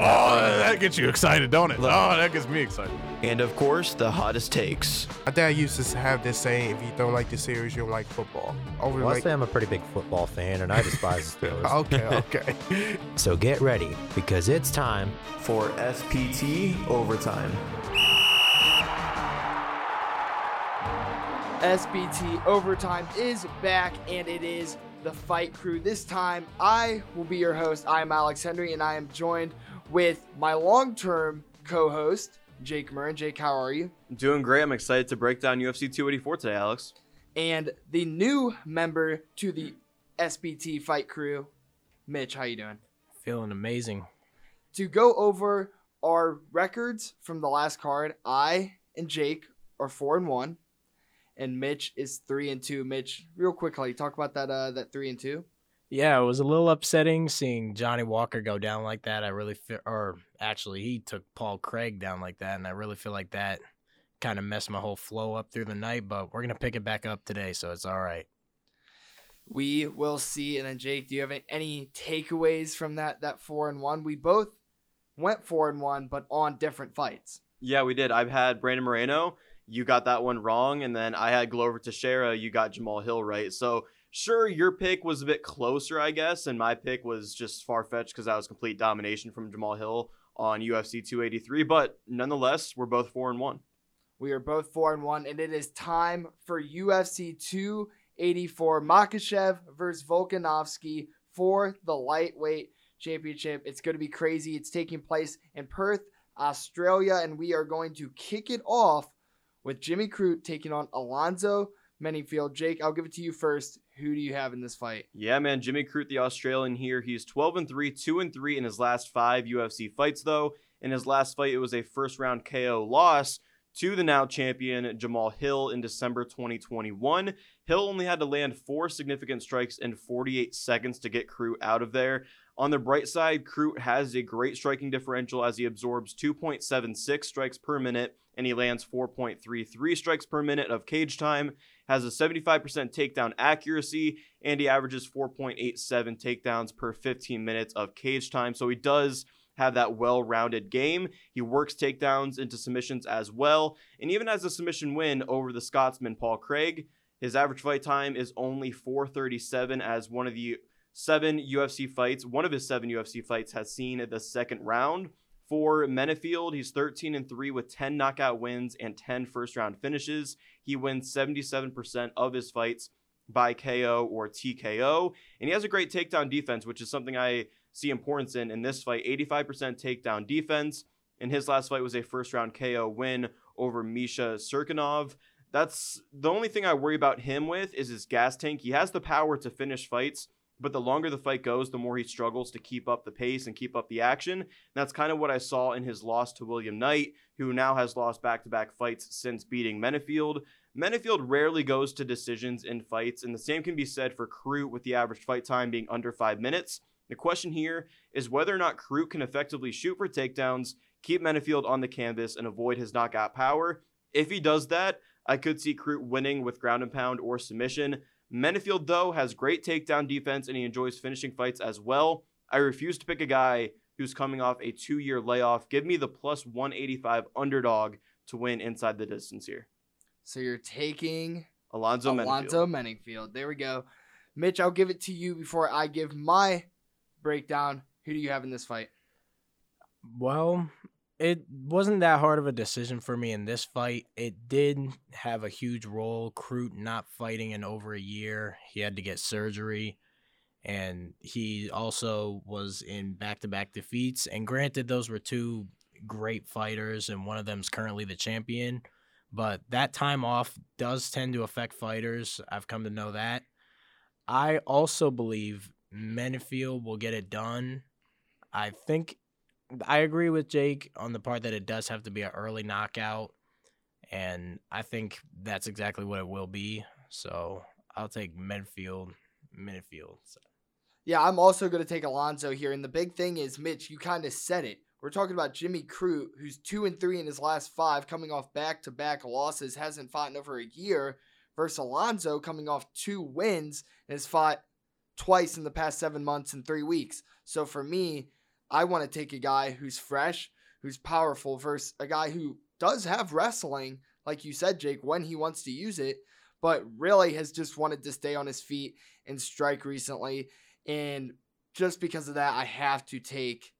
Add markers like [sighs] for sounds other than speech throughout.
Oh, that gets you excited, don't it? Oh, that gets me excited. And of course, the hottest takes. My dad used to have this saying: "If you don't like the series, you don't like football." Over Well, I like, say I'm a pretty big football fan, and I despise the [laughs] Steelers. okay, [laughs] okay. So get ready because it's time. For SPT Overtime. SPT Overtime is back, and it is the Fight Crew. This time, I will be your host. I am Alex Henry, and I am joined with my long-term co-host, Jake Murren. Jake, how are you? Doing great. I'm excited to break down UFC 284 today, Alex. And the new member to the SPT Fight Crew, Mitch. How you doing? Feeling amazing. To go over our records from the last card, I and Jake are four and one, and Mitch is three and two. Mitch, real quickly, talk about that uh, that three and two. Yeah, it was a little upsetting seeing Johnny Walker go down like that. I really feel, or actually, he took Paul Craig down like that, and I really feel like that kind of messed my whole flow up through the night. But we're gonna pick it back up today, so it's all right. We will see. And then Jake, do you have any takeaways from that that four and one? We both went four and one, but on different fights. Yeah, we did. I've had Brandon Moreno. You got that one wrong. And then I had Glover Teixeira. You got Jamal Hill right. So, sure, your pick was a bit closer, I guess. And my pick was just far fetched because that was complete domination from Jamal Hill on UFC 283. But nonetheless, we're both four and one. We are both four and one, and it is time for UFC 284 Makhachev versus Volkanovski for the lightweight championship. It's going to be crazy. It's taking place in Perth, Australia, and we are going to kick it off with Jimmy Crute taking on Alonzo Menifield. Jake, I'll give it to you first. Who do you have in this fight? Yeah, man, Jimmy Crute, the Australian here. He's 12 and 3, 2 and 3 in his last five UFC fights, though. In his last fight, it was a first round KO loss to the now champion Jamal Hill in December 2021. Hill only had to land four significant strikes in 48 seconds to get Crute out of there. On the bright side, Crute has a great striking differential as he absorbs 2.76 strikes per minute and he lands 4.33 strikes per minute of cage time, has a 75% takedown accuracy, and he averages 4.87 takedowns per 15 minutes of cage time. So he does have that well rounded game. He works takedowns into submissions as well, and even has a submission win over the Scotsman Paul Craig. His average fight time is only 437 as one of the seven UFC fights, one of his seven UFC fights has seen the second round. For Menifield, he's 13 and 3 with 10 knockout wins and 10 first round finishes. He wins 77% of his fights by KO or TKO, and he has a great takedown defense, which is something I see importance in in this fight. 85% takedown defense. In his last fight was a first round KO win over Misha Cirkunov. That's the only thing I worry about him with is his gas tank. He has the power to finish fights, but the longer the fight goes, the more he struggles to keep up the pace and keep up the action. And that's kind of what I saw in his loss to William Knight, who now has lost back to back fights since beating Menifield. Menifield rarely goes to decisions in fights, and the same can be said for Crute with the average fight time being under five minutes. The question here is whether or not Crute can effectively shoot for takedowns, keep Menifield on the canvas, and avoid his knockout power. If he does that, I could see Crute winning with ground and pound or submission. Menifield, though, has great takedown defense and he enjoys finishing fights as well. I refuse to pick a guy who's coming off a two year layoff. Give me the plus 185 underdog to win inside the distance here. So you're taking Alonzo, Alonzo Menifield. There we go. Mitch, I'll give it to you before I give my breakdown. Who do you have in this fight? Well, it wasn't that hard of a decision for me in this fight. It did have a huge role. Crute not fighting in over a year. He had to get surgery. And he also was in back to back defeats. And granted, those were two great fighters, and one of them's currently the champion. But that time off does tend to affect fighters. I've come to know that. I also believe Menifield will get it done. I think I agree with Jake on the part that it does have to be an early knockout, and I think that's exactly what it will be. So I'll take Medfield midfield. So. Yeah, I'm also going to take Alonzo here. And the big thing is, Mitch, you kind of said it. We're talking about Jimmy Crute, who's two and three in his last five, coming off back to back losses, hasn't fought in over a year, versus Alonzo coming off two wins and has fought twice in the past seven months and three weeks. So for me, I want to take a guy who's fresh, who's powerful, versus a guy who does have wrestling, like you said, Jake, when he wants to use it, but really has just wanted to stay on his feet and strike recently. And just because of that, I have to take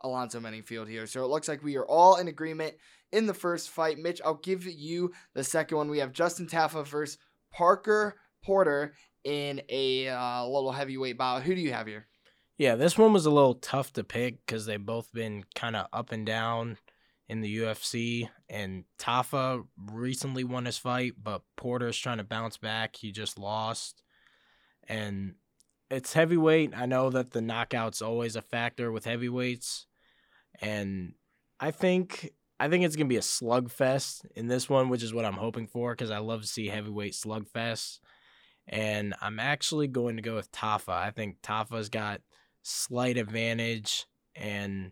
Alonzo Menifield here. So it looks like we are all in agreement in the first fight. Mitch, I'll give you the second one. We have Justin Tafa versus Parker Porter in a uh, little heavyweight bout. Who do you have here? Yeah, this one was a little tough to pick because they've both been kind of up and down in the UFC. And Tafa recently won his fight, but Porter's trying to bounce back. He just lost. And it's heavyweight. I know that the knockout's always a factor with heavyweights. And I think I think it's gonna be a slugfest in this one, which is what I'm hoping for because I love to see heavyweight slugfests. And I'm actually going to go with Tafa. I think Tafa's got slight advantage, and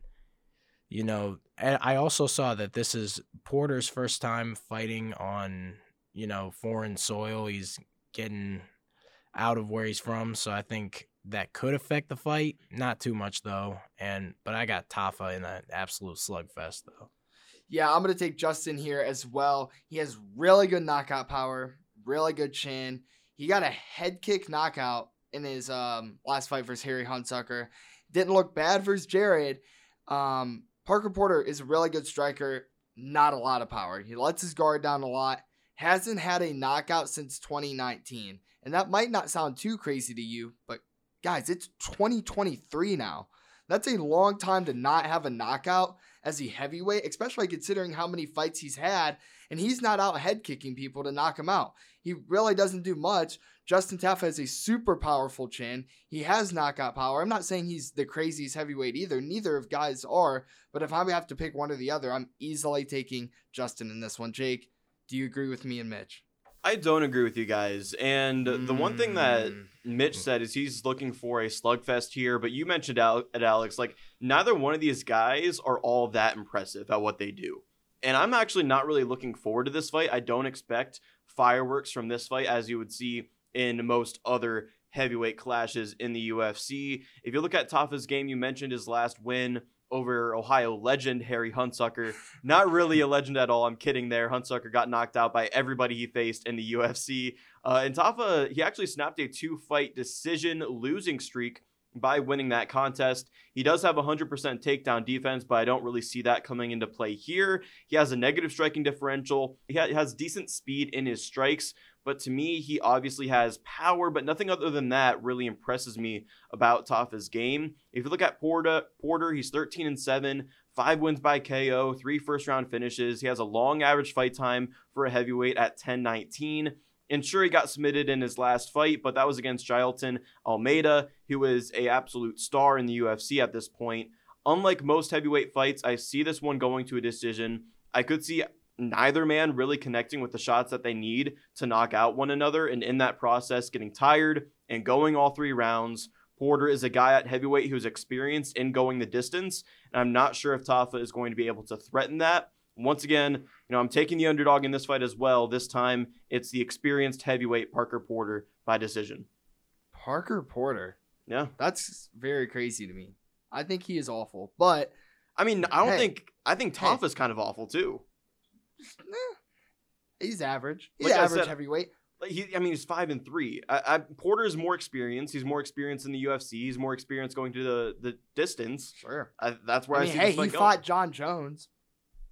you know, I also saw that this is Porter's first time fighting on you know foreign soil. He's getting out of where he's from, so I think that could affect the fight. Not too much though, and but I got Tafa in an absolute slugfest though. Yeah, I'm gonna take Justin here as well. He has really good knockout power, really good chin. He got a head kick knockout in his um, last fight versus Harry Hunsucker. Didn't look bad versus Jared. Um, Parker Porter is a really good striker, not a lot of power. He lets his guard down a lot. Hasn't had a knockout since 2019. And that might not sound too crazy to you, but guys, it's 2023 now. That's a long time to not have a knockout as a heavyweight, especially considering how many fights he's had. And he's not out head kicking people to knock him out. He really doesn't do much. Justin Tafa has a super powerful chin. He has knockout power. I'm not saying he's the craziest heavyweight either. Neither of guys are. But if I have to pick one or the other, I'm easily taking Justin in this one. Jake, do you agree with me and Mitch? I don't agree with you guys. And the one thing that Mm. Mitch said is he's looking for a slugfest here, but you mentioned Al- at Alex, like neither one of these guys are all that impressive at what they do. And I'm actually not really looking forward to this fight. I don't expect fireworks from this fight as you would see in most other heavyweight clashes in the UFC. If you look at Tafa's game, you mentioned his last win over Ohio legend Harry Hunsucker. Not really a legend at all. I'm kidding there. Hunsucker got knocked out by everybody he faced in the UFC. Uh, and Tafa, he actually snapped a two fight decision losing streak by winning that contest. He does have 100% takedown defense, but I don't really see that coming into play here. He has a negative striking differential. He ha- has decent speed in his strikes, but to me, he obviously has power, but nothing other than that really impresses me about Tafa's game. If you look at Porter, Porter, he's 13 and 7, five wins by KO, three first round finishes. He has a long average fight time for a heavyweight at 10 19. And sure, he got submitted in his last fight, but that was against Jailton Almeida, who is a absolute star in the UFC at this point. Unlike most heavyweight fights, I see this one going to a decision. I could see neither man really connecting with the shots that they need to knock out one another, and in that process, getting tired and going all three rounds. Porter is a guy at heavyweight who's experienced in going the distance, and I'm not sure if Tafa is going to be able to threaten that. Once again, you know, I'm taking the underdog in this fight as well. This time, it's the experienced heavyweight Parker Porter by decision. Parker Porter. Yeah. That's very crazy to me. I think he is awful, but I mean, I don't Hey. think I think Hey. is kind of awful too. he's average. He's Like average said- heavyweight. He, I mean, he's five and three. I, I, Porter's more experienced. He's more experienced in the UFC. He's more experienced going to the the distance. Sure. I, that's where I, I mean, see hey, he going. fought Jon Jones.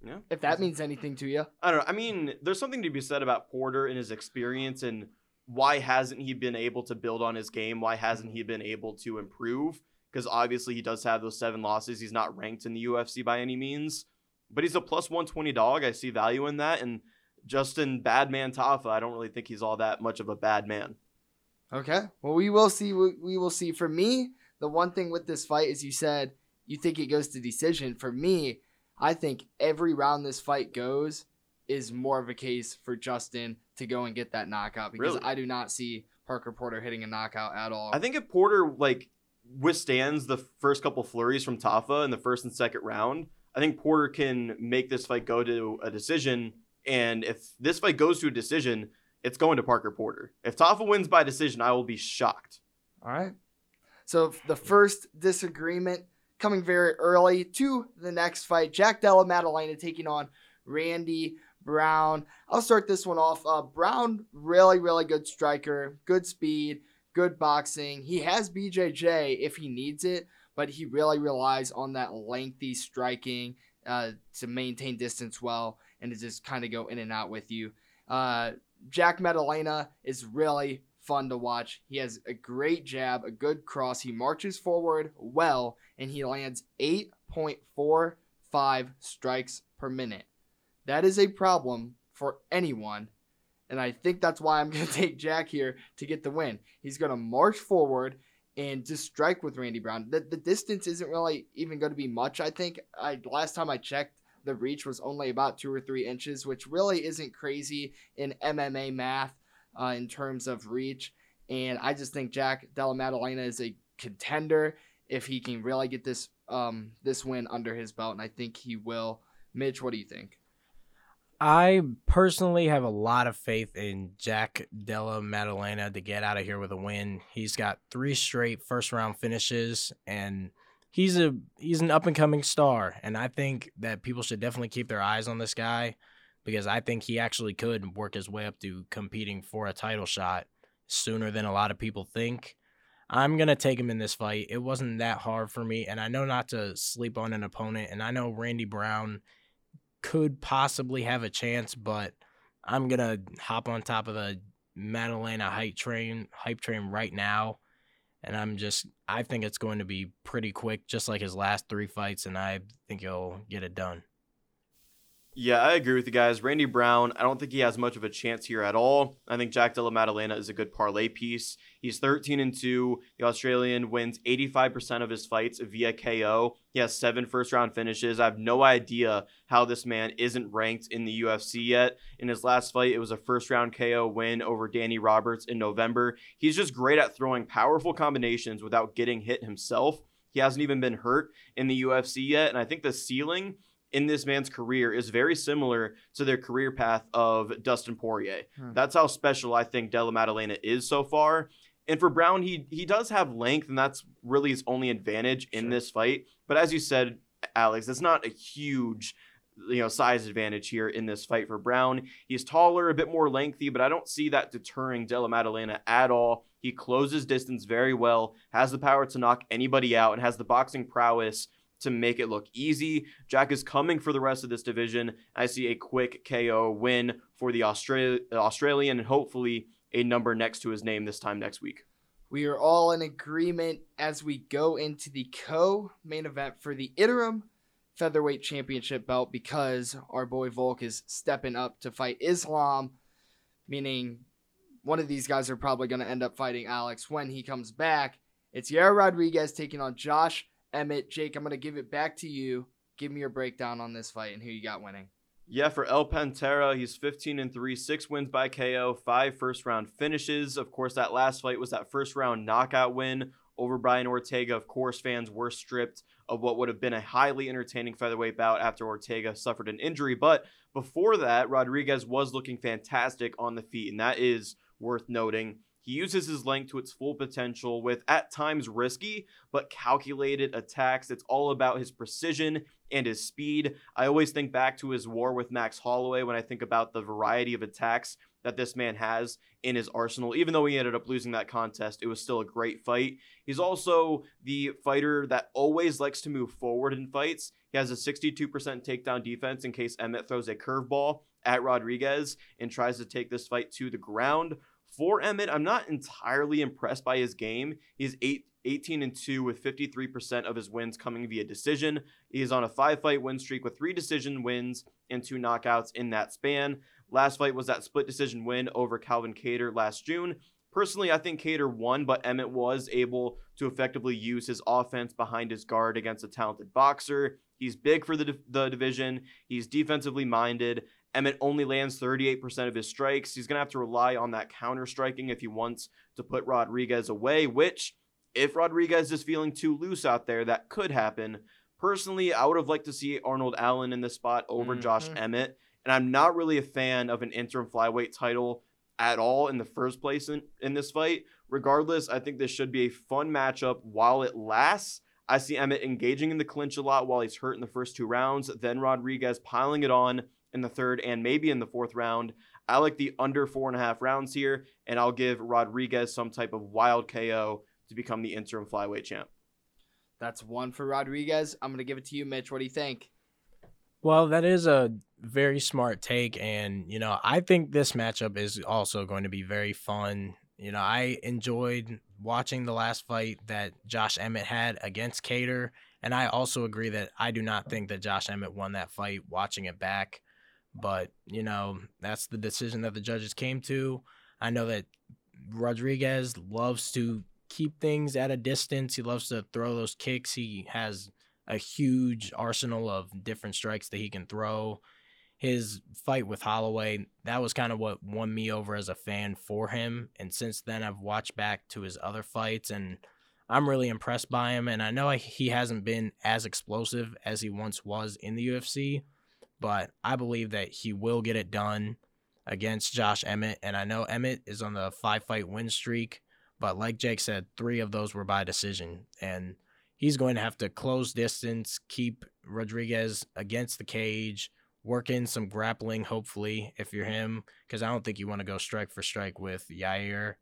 Yeah. If that means anything to you. I don't know. I mean, there's something to be said about Porter and his experience and why hasn't he been able to build on his game? Why hasn't he been able to improve? Because obviously he does have those seven losses. He's not ranked in the UFC by any means, but he's a plus 120 dog. I see value in that. And Justin Badman Tafa, I don't really think he's all that much of a bad man. Okay. Well, we will see. We we will see. For me, the one thing with this fight is you said you think it goes to decision. For me, I think every round this fight goes is more of a case for Justin to go and get that knockout because Really? I do not see Parker Porter hitting a knockout at all. I think if Porter like withstands the first couple flurries from Tafa in the first and second round, I think Porter can make this fight go to a decision. And if this fight goes to a decision, it's going to Parker Porter. If Tafa wins by decision, I will be shocked. All right. So the first disagreement coming very early to the next fight. Jack Della Maddalena taking on Randy Brown. I'll start this one off. Uh, Brown, really, really good striker, good speed, good boxing. He has BJJ if he needs it, but he really relies on that lengthy striking uh, to maintain distance well and to just kind of go in and out with you. Uh, Jack Maddalena is really fun to watch. He has a great jab, a good cross. He marches forward well, and he lands 8.45 strikes per minute. That is a problem for anyone. And I think that's why I'm [laughs] going to take Jack here to get the win. He's going to march forward and just strike with Randy Brown. The, the distance isn't really even going to be much, I think. I Last time I checked, the reach was only about two or three inches, which really isn't crazy in MMA math uh, in terms of reach. And I just think Jack Della Maddalena is a contender if he can really get this um, this win under his belt, and I think he will. Mitch, what do you think? I personally have a lot of faith in Jack Della Maddalena to get out of here with a win. He's got three straight first round finishes and he's a he's an up and coming star and I think that people should definitely keep their eyes on this guy because I think he actually could work his way up to competing for a title shot sooner than a lot of people think. I'm going to take him in this fight. It wasn't that hard for me and I know not to sleep on an opponent and I know Randy Brown could possibly have a chance, but I'm gonna hop on top of the Maddalena hype train, hype train right now, and I'm just I think it's going to be pretty quick, just like his last three fights, and I think he'll get it done. Yeah, I agree with you guys. Randy Brown, I don't think he has much of a chance here at all. I think Jack Della Maddalena is a good parlay piece. He's 13 and 2. The Australian wins 85% of his fights via KO. He has seven first round finishes. I have no idea how this man isn't ranked in the UFC yet. In his last fight, it was a first round KO win over Danny Roberts in November. He's just great at throwing powerful combinations without getting hit himself. He hasn't even been hurt in the UFC yet. And I think the ceiling in this man's career is very similar to their career path of Dustin Poirier. Hmm. That's how special I think Della Maddalena is so far. And for Brown, he he does have length, and that's really his only advantage in Sure. this fight. But as you said, Alex, it's not a huge you know size advantage here in this fight for Brown. He's taller, a bit more lengthy, but I don't see that deterring Della Maddalena at all. He closes distance very well, has the power to knock anybody out, and has the boxing prowess to make it look easy. Jack is coming for the rest of this division. I see a quick KO win for the Austra- Australian and hopefully a number next to his name this time next week. We are all in agreement as we go into the co main event for the interim featherweight championship belt because our boy Volk is stepping up to fight Islam, meaning one of these guys are probably going to end up fighting Alex when he comes back. It's Yair Rodriguez taking on Josh Emmett. Jake, I'm going to give it back to you. Give me your breakdown on this fight and who you got winning. Yeah, for El Pantera, he's 15 and 3, 6 wins by KO, 5 first round finishes. Of course, that last fight was that first round knockout win over Brian Ortega. Of course, fans were stripped of what would have been a highly entertaining featherweight bout after Ortega suffered an injury. But before that, Rodriguez was looking fantastic on the feet, and that is worth noting. He uses his length to its full potential with at times risky but calculated attacks. It's all about his precision and his speed. I always think back to his war with Max Holloway when I think about the variety of attacks that this man has in his arsenal. Even though he ended up losing that contest, it was still a great fight. He's also the fighter that always likes to move forward in fights. He has a 62% takedown defense in case Emmett throws a curveball at Rodriguez and tries to take this fight to the ground. For Emmett, I'm not entirely impressed by his game. He's eight, 18 and 2 with 53% of his wins coming via decision. He is on a five fight win streak with three decision wins and two knockouts in that span. Last fight was that split decision win over Calvin Kattar last June. Personally, I think Kattar won, but Emmett was able to effectively use his offense behind his guard against a talented boxer. He's big for the, the division. He's defensively minded. Emmett only lands 38% of his strikes. He's going to have to rely on that counter striking if he wants to put Rodriguez away, which, if Rodriguez is feeling too loose out there, that could happen. Personally, I would have liked to see Arnold Allen in this spot over Josh Mhm. Emmett. And I'm not really a fan of an interim flyweight title at all in the first place in, in this fight. Regardless, I think this should be a fun matchup while it lasts. I see Emmett engaging in the clinch a lot while he's hurt in the first two rounds, then Rodriguez piling it on in the third and maybe in the fourth round. I like the under four and a half rounds here, and I'll give Rodriguez some type of wild KO to become the interim flyweight champ. That's one for Rodriguez. I'm gonna give it to you, Mitch. What do you think? Well, that is a very smart take. And, you know, I think this matchup is also going to be very fun. You know, I enjoyed watching the last fight that Josh Emmett had against Kattar. And I also agree that I do not think that Josh Emmett won that fight watching it back. But, you know, that's the decision that the judges came to. I know that Rodriguez loves to keep things at a distance. He loves to throw those kicks. He has a huge arsenal of different strikes that he can throw. His fight with Holloway, that was kind of what won me over as a fan for him. And since then, I've watched back to his other fights and I'm really impressed by him. And I know he hasn't been as explosive as he once was in the UFC, but I believe that he will get it done against Josh Emmett. And I know Emmett is on the five fight win streak, but like Jake said, three of those were by decision. And he's going to have to close distance, keep Rodriguez against the cage, work in some grappling, hopefully, if you're him, because I don't think you want to go strike for strike with Yair.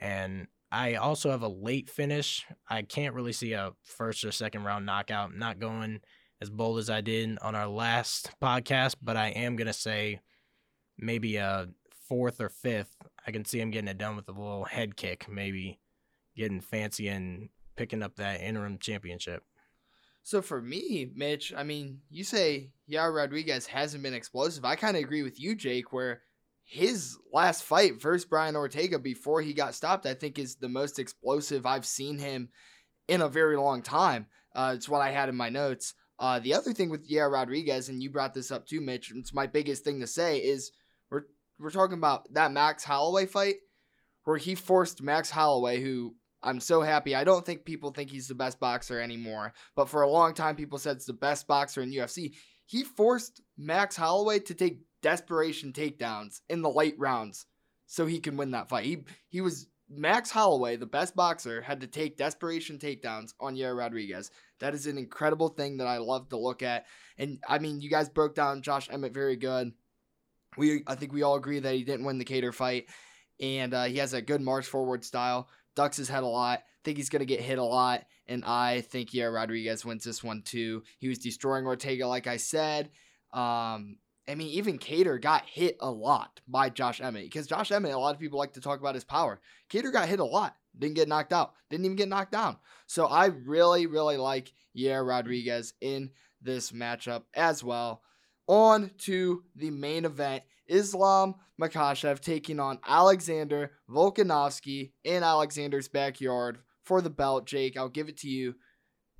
And I also have a late finish. I can't really see a first or second round knockout. I'm not going as bold as I did on our last podcast, but I am going to say maybe a fourth or fifth. I can see him getting it done with a little head kick, maybe getting fancy and picking up that interim championship. So for me, Mitch, I mean, you say Yair Rodriguez hasn't been explosive. I kind of agree with you, Jake, where his last fight versus Brian Ortega before he got stopped, I think is the most explosive I've seen him in a very long time. Uh, it's what I had in my notes. Uh, the other thing with Yair Rodriguez, and you brought this up too, Mitch, it's my biggest thing to say is we're we're talking about that Max Holloway fight where he forced Max Holloway, who I'm so happy. I don't think people think he's the best boxer anymore, but for a long time, people said it's the best boxer in UFC. He forced Max Holloway to take desperation takedowns in the late rounds so he can win that fight. He he was Max Holloway, the best boxer, had to take desperation takedowns on Yair Rodriguez. That is an incredible thing that I love to look at. And I mean, you guys broke down Josh Emmett very good. We I think we all agree that he didn't win the Kattar fight, and uh, he has a good march forward style. Ducks his head a lot. I think he's gonna get hit a lot, and I think Yair Rodriguez wins this one too. He was destroying Ortega, like I said. Um, I mean, even Kattar got hit a lot by Josh Emmett because Josh Emmett, a lot of people like to talk about his power. Kattar got hit a lot, didn't get knocked out, didn't even get knocked down. So I really, really like Yair Rodriguez in this matchup as well. On to the main event Islam Makhachev taking on Alexander Volkanovski in Alexander's backyard for the belt. Jake, I'll give it to you.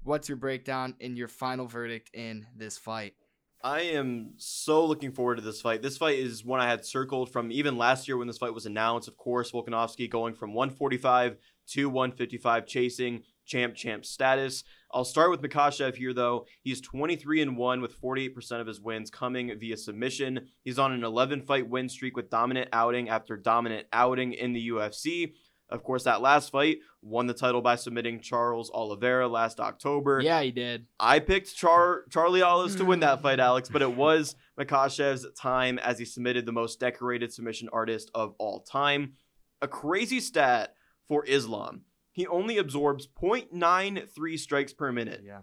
What's your breakdown and your final verdict in this fight? I am so looking forward to this fight. This fight is one I had circled from even last year when this fight was announced. Of course, Volkanovski going from 145 to 155, chasing champ champ status. I'll start with Makhachev here, though. He's 23 and 1 with 48% of his wins coming via submission. He's on an 11 fight win streak with dominant outing after dominant outing in the UFC. Of course, that last fight won the title by submitting Charles Oliveira last October. Yeah, he did. I picked Char- Charlie Olives to win that fight, [laughs] Alex, but it was Makhachev's time as he submitted the most decorated submission artist of all time. A crazy stat for Islam. He only absorbs 0.93 strikes per minute. Yeah.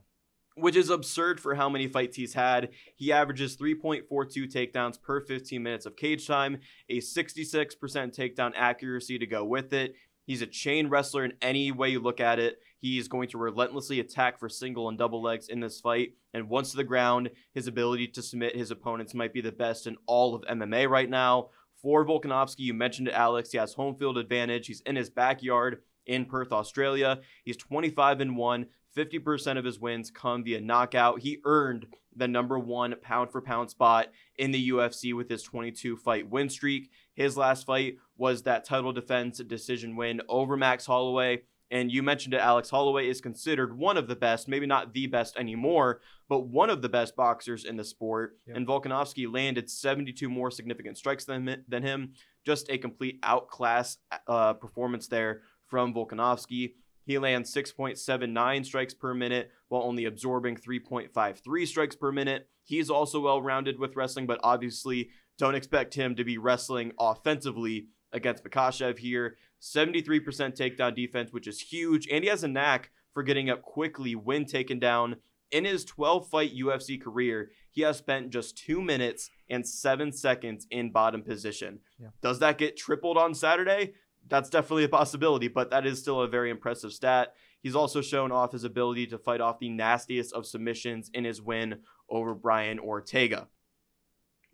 Which is absurd for how many fights he's had. He averages 3.42 takedowns per 15 minutes of cage time, a 66% takedown accuracy to go with it. He's a chain wrestler in any way you look at it. He is going to relentlessly attack for single and double legs in this fight. And once to the ground, his ability to submit his opponents might be the best in all of MMA right now. For Volkanovski, you mentioned it, Alex. He has home field advantage. He's in his backyard in Perth, Australia. He's 25 and 1, 50% of his wins come via knockout. He earned the number one pound for pound spot in the UFC with his 22 fight win streak. His last fight was that title defense decision win over Max Holloway. And you mentioned it, Alex Holloway is considered one of the best, maybe not the best anymore, but one of the best boxers in the sport. Yep. And Volkanovski landed 72 more significant strikes than, than him. Just a complete outclass uh, performance there from Volkanovski. He lands 6.79 strikes per minute while only absorbing 3.53 strikes per minute. He's also well rounded with wrestling, but obviously don't expect him to be wrestling offensively against Makhachev here. 73% takedown defense, which is huge. And he has a knack for getting up quickly when taken down. In his 12 fight UFC career, he has spent just two minutes and seven seconds in bottom position. Yeah. Does that get tripled on Saturday? That's definitely a possibility, but that is still a very impressive stat. He's also shown off his ability to fight off the nastiest of submissions in his win over Brian Ortega.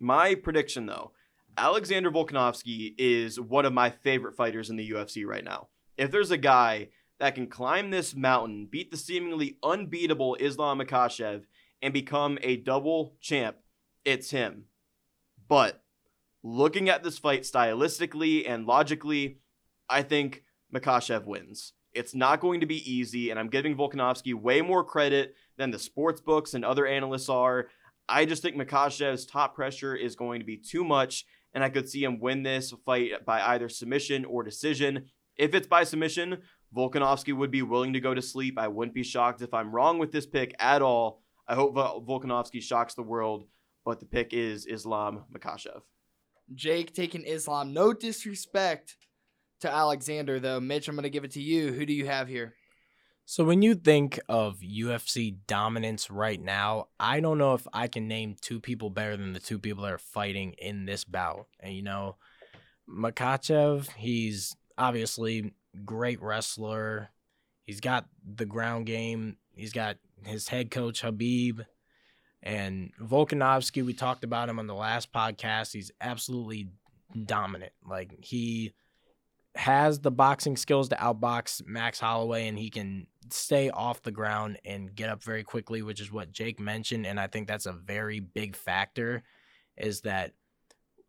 My prediction, though, Alexander Volkanovski is one of my favorite fighters in the UFC right now. If there's a guy that can climb this mountain, beat the seemingly unbeatable Islam Makhachev, and become a double champ, it's him. But looking at this fight stylistically and logically, I think Makhachev wins. It's not going to be easy, and I'm giving Volkanovski way more credit than the sports books and other analysts are. I just think Makhachev's top pressure is going to be too much, and I could see him win this fight by either submission or decision. If it's by submission, Volkanovski would be willing to go to sleep. I wouldn't be shocked if I'm wrong with this pick at all. I hope Volkanovski shocks the world, but the pick is Islam Makhachev. Jake taking Islam. No disrespect to Alexander, though. Mitch, I'm going to give it to you. Who do you have here? So when you think of UFC dominance right now, I don't know if I can name two people better than the two people that are fighting in this bout. And you know, Makhachev, he's obviously great wrestler. He's got the ground game. He's got his head coach Khabib and Volkanovski. We talked about him on the last podcast. He's absolutely dominant. Like he has the boxing skills to outbox Max Holloway, and he can stay off the ground and get up very quickly, which is what Jake mentioned. And I think that's a very big factor. Is that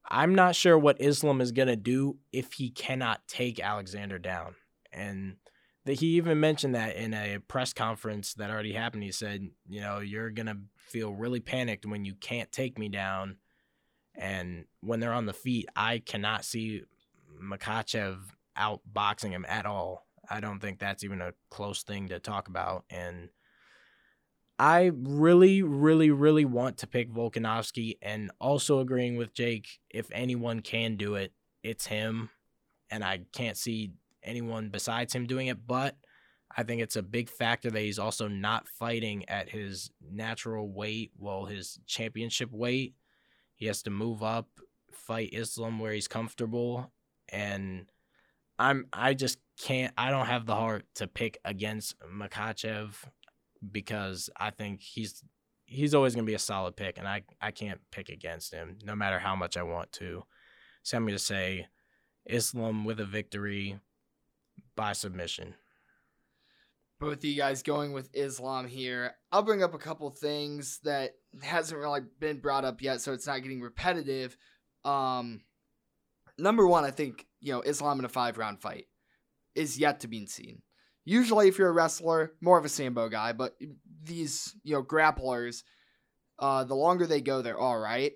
I'm not sure what Islam is gonna do if he cannot take Alexander down, and that he even mentioned that in a press conference that already happened. He said, you know, you're gonna feel really panicked when you can't take me down, and when they're on the feet, I cannot see Makhachev outboxing him at all. I don't think that's even a close thing to talk about. And I really, really, really want to pick Volkanovski and also agreeing with Jake, if anyone can do it, it's him. And I can't see anyone besides him doing it. But I think it's a big factor that he's also not fighting at his natural weight, well, his championship weight. He has to move up, fight Islam where he's comfortable. And I'm I just can't I don't have the heart to pick against Makhachev because I think he's he's always gonna be a solid pick and I, I can't pick against him no matter how much I want to. So I'm gonna say Islam with a victory by submission. Both of you guys going with Islam here. I'll bring up a couple things that hasn't really been brought up yet, so it's not getting repetitive. Um, number one, I think you know Islam in a five round fight is yet to be seen. Usually, if you're a wrestler, more of a sambo guy, but these you know grapplers, uh, the longer they go, they're all right.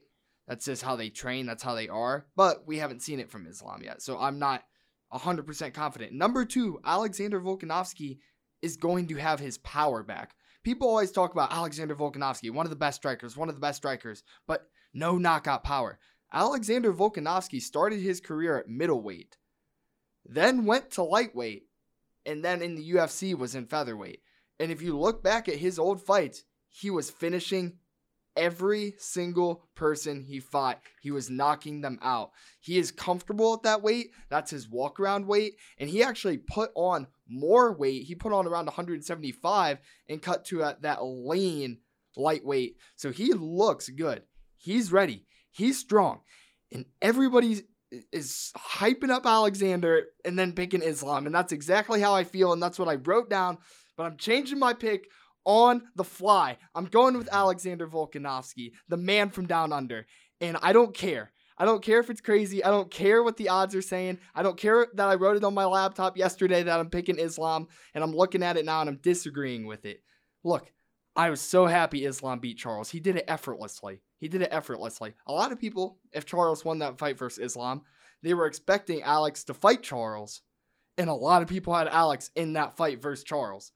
That's just how they train. That's how they are. But we haven't seen it from Islam yet, so I'm not 100% confident. Number two, Alexander Volkanovski is going to have his power back. People always talk about Alexander Volkanovski, one of the best strikers, one of the best strikers, but no knockout power. Alexander Volkanovski started his career at middleweight, then went to lightweight, and then in the UFC was in featherweight. And if you look back at his old fights, he was finishing every single person he fought. He was knocking them out. He is comfortable at that weight. That's his walk around weight. And he actually put on more weight. He put on around 175 and cut to that lean lightweight. So he looks good. He's ready. He's strong. And everybody is hyping up Alexander and then picking Islam. And that's exactly how I feel. And that's what I wrote down. But I'm changing my pick on the fly. I'm going with Alexander Volkanovski, the man from down under. And I don't care. I don't care if it's crazy. I don't care what the odds are saying. I don't care that I wrote it on my laptop yesterday that I'm picking Islam and I'm looking at it now and I'm disagreeing with it. Look, I was so happy Islam beat Charles. He did it effortlessly. He did it effortlessly. A lot of people, if Charles won that fight versus Islam, they were expecting Alex to fight Charles. And a lot of people had Alex in that fight versus Charles.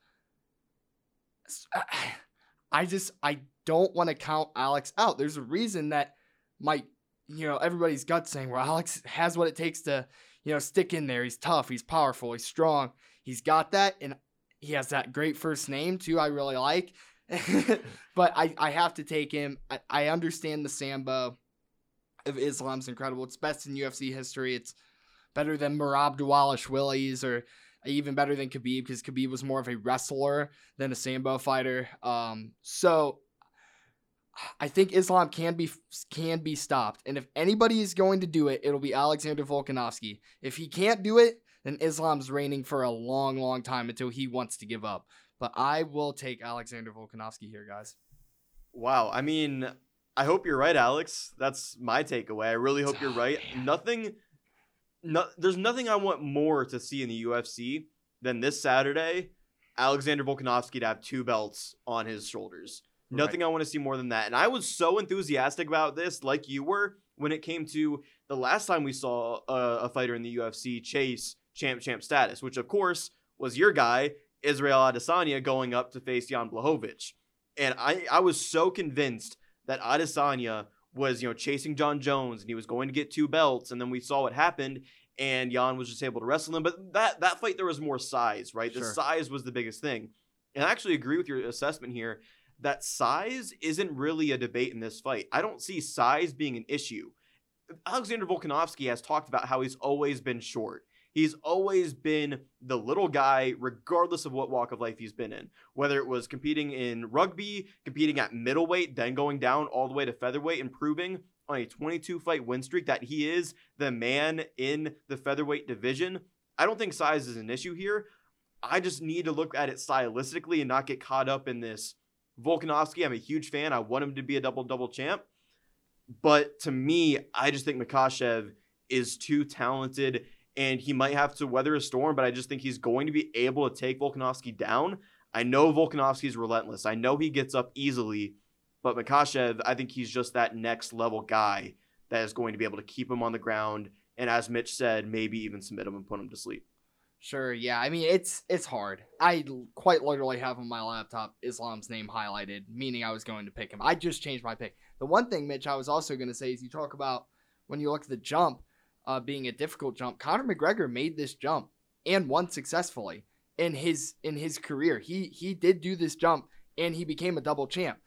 Uh, [sighs] I just I don't want to count Alex out. There's a reason that my you know everybody's gut saying well Alex has what it takes to you know stick in there. He's tough, he's powerful, he's strong. He's got that and he has that great first name too. I really like. [laughs] but I, I have to take him. I, I understand the Sambo of Islam's incredible. It's best in UFC history. It's better than Merab Dvalishvili's or even better than Khabib because Khabib was more of a wrestler than a Sambo fighter. Um, so I think Islam can be can be stopped, and if anybody is going to do it, it'll be Alexander Volkanovski. If he can't do it, then Islam's reigning for a long, long time until he wants to give up. But I will take Alexander Volkanovski here, guys. Wow, I mean, I hope you're right, Alex. That's my takeaway. I really hope you're oh, right. Nothing no, there's nothing I want more to see in the UFC than this Saturday, Alexander Volkanovski to have two belts on his shoulders. Right. Nothing I want to see more than that. And I was so enthusiastic about this, like you were, when it came to the last time we saw a, a fighter in the UFC chase champ champ status, which of course was your guy, Israel Adesanya, going up to face Jan Blachowicz. And I, I was so convinced that Adesanya was you know chasing Jon Jones and he was going to get two belts. And then we saw what happened and Jan was just able to wrestle him. But that that fight there was more size right? Sure. the size was the biggest thing. And I actually agree with your assessment here that size isn't really a debate in this fight. I don't see size being an issue. Alexander Volkanovski has talked about how he's always been short He's always been the little guy, regardless of what walk of life he's been in. Whether it was competing in rugby, competing at middleweight, then going down all the way to featherweight and proving on a 22 fight win streak that he is the man in the featherweight division. I don't think size is an issue here. I just need to look at it stylistically and not get caught up in this. Volkanovski, I'm a huge fan. I want him to be a double double champ. But to me, I just think Makhachev is too talented and he might have to weather a storm, but I just think he's going to be able to take Volkanovski down. I know Volkanovski is relentless. I know he gets up easily, but Makhachev, I think he's just that next level guy that is going to be able to keep him on the ground and as Mitch said, maybe even submit him and put him to sleep. Sure, yeah. I mean, it's it's hard. I quite literally have on my laptop Islam's name highlighted, meaning I was going to pick him. I just changed my pick. The one thing, Mitch, I was also going to say is you talk about when you look at the jump, uh, being a difficult jump. Conor McGregor made this jump and won successfully in his in his career. He he did do this jump and he became a double champ.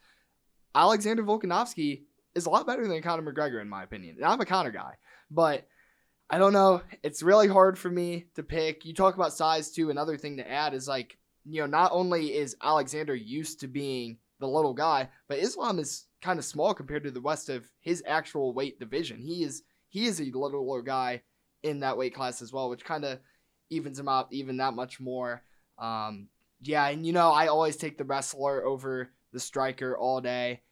Alexander Volkanovski is a lot better than Conor McGregor in my opinion. And I'm a Conor guy, but I don't know. It's really hard for me to pick. You talk about size too. Another thing to add is like, you know, not only is Alexander used to being the little guy, but Islam is kind of small compared to the rest of his actual weight division. He is he is a littler guy in that weight class as well, which kind of evens him out even that much more. Um, yeah, and you know, I always take the wrestler over the striker all day.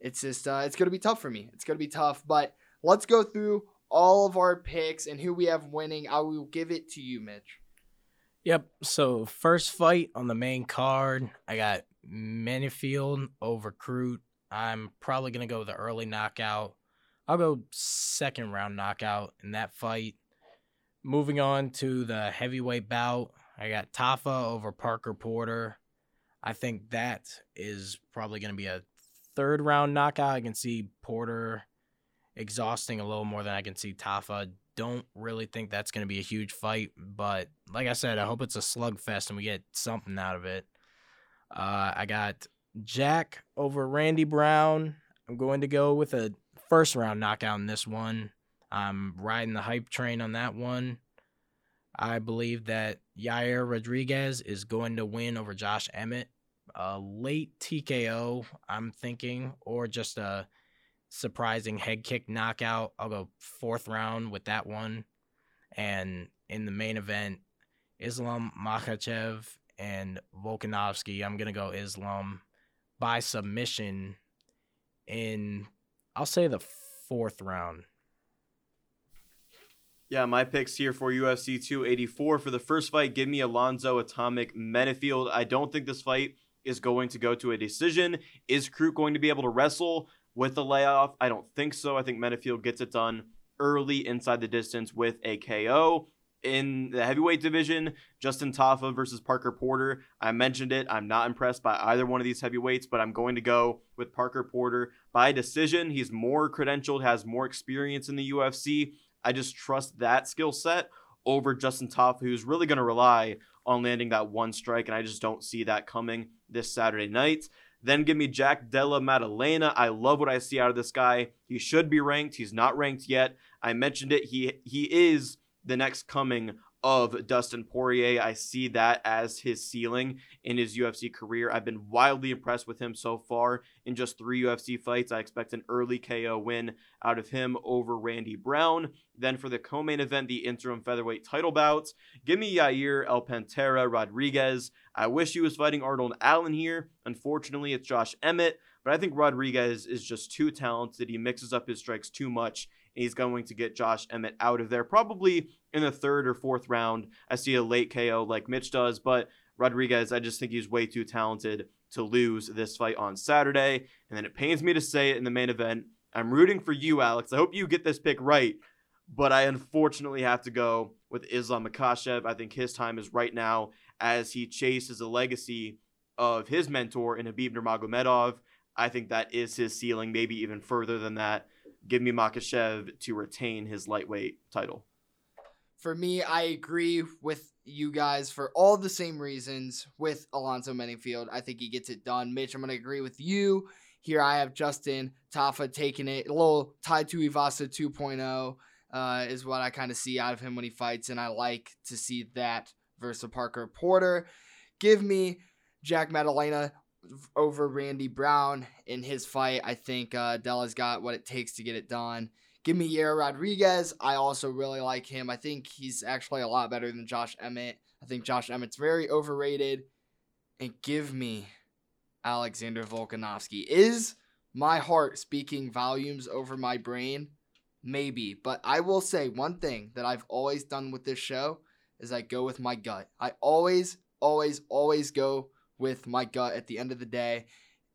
It's just, uh, it's going to be tough for me. It's going to be tough, but let's go through all of our picks and who we have winning. I will give it to you, Mitch. Yep. So, first fight on the main card, I got Menifield over Crute. I'm probably going to go with the early knockout. I'll go second round knockout in that fight. Moving on to the heavyweight bout, I got Tafa over Parker Porter. I think that is probably going to be a third round knockout. I can see Porter exhausting a little more than I can see Tafa. Don't really think that's going to be a huge fight, but like I said, I hope it's a slugfest and we get something out of it. Uh, I got Jack over Randy Brown. I'm going to go with a first round knockout in this one. I'm riding the hype train on that one. I believe that Yair Rodriguez is going to win over Josh Emmett. A late TKO, I'm thinking, or just a surprising head kick knockout. I'll go fourth round with that one. And in the main event, Islam Makhachev and Volkanovski. I'm gonna go Islam by submission in I'll say the fourth round. Yeah, my picks here for UFC 284 for the first fight. Give me Alonzo Atomic Menifield. I don't think this fight is going to go to a decision. Is Crute going to be able to wrestle with the layoff? I don't think so. I think Menifield gets it done early inside the distance with a KO. In the heavyweight division, Justin Tafa versus Parker Porter. I mentioned it. I'm not impressed by either one of these heavyweights, but I'm going to go with Parker Porter by decision. He's more credentialed, has more experience in the UFC. I just trust that skill set over Justin Tafa, who's really going to rely on landing that one strike, and I just don't see that coming this Saturday night. Then give me Jack Della Maddalena. I love what I see out of this guy. He should be ranked. He's not ranked yet. I mentioned it. He he is the next coming of Dustin Poirier. I see that as his ceiling in his UFC career. I've been wildly impressed with him so far in just three UFC fights. I expect an early KO win out of him over Randy Brown. Then for the co main event, the interim featherweight title bouts, give me Yair El Pantera Rodriguez. I wish he was fighting Arnold Allen here. Unfortunately, it's Josh Emmett. But I think Rodriguez is just too talented. He mixes up his strikes too much he's going to get Josh Emmett out of there probably in the third or fourth round. I see a late KO like Mitch does, but Rodriguez, I just think he's way too talented to lose this fight on Saturday. And then it pains me to say it in the main event. I'm rooting for you, Alex. I hope you get this pick right, but I unfortunately have to go with Islam Makhachev. I think his time is right now as he chases a legacy of his mentor in Khabib Nurmagomedov. I think that is his ceiling, maybe even further than that give me Makhachev to retain his lightweight title. For me, I agree with you guys for all the same reasons with Alonzo Menifield. I think he gets it done. Mitch, I'm going to agree with you. Here I have Justin Tafa taking it. A little Tai Tuivasa 2.0 uh, is what I kind of see out of him when he fights, and I like to see that versus Parker Porter. Give me Jack Maddalena over Randy Brown in his fight. I think uh, Della's got what it takes to get it done. Give me Yair Rodriguez. I also really like him. I think he's actually a lot better than Josh Emmett. I think Josh Emmett's very overrated. And give me Alexander Volkanovski. Is my heart speaking volumes over my brain? Maybe. But I will say one thing that I've always done with this show is I go with my gut. I always, always, always go with my gut at the end of the day,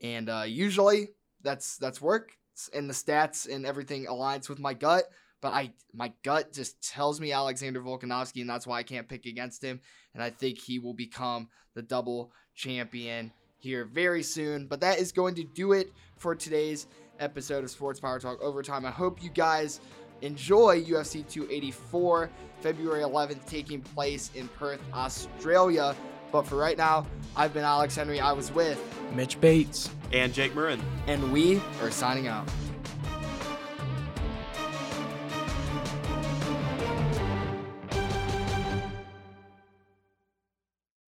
and uh, usually that's that's work and the stats and everything aligns with my gut. But I my gut just tells me Alexander Volkanovski, and that's why I can't pick against him. And I think he will become the double champion here very soon. But that is going to do it for today's episode of Sports Power Talk Overtime. I hope you guys enjoy UFC 284, February 11th, taking place in Perth, Australia. But for right now, I've been Alex Henry. I was with Mitch Bates and Jake Murren. And we are signing out.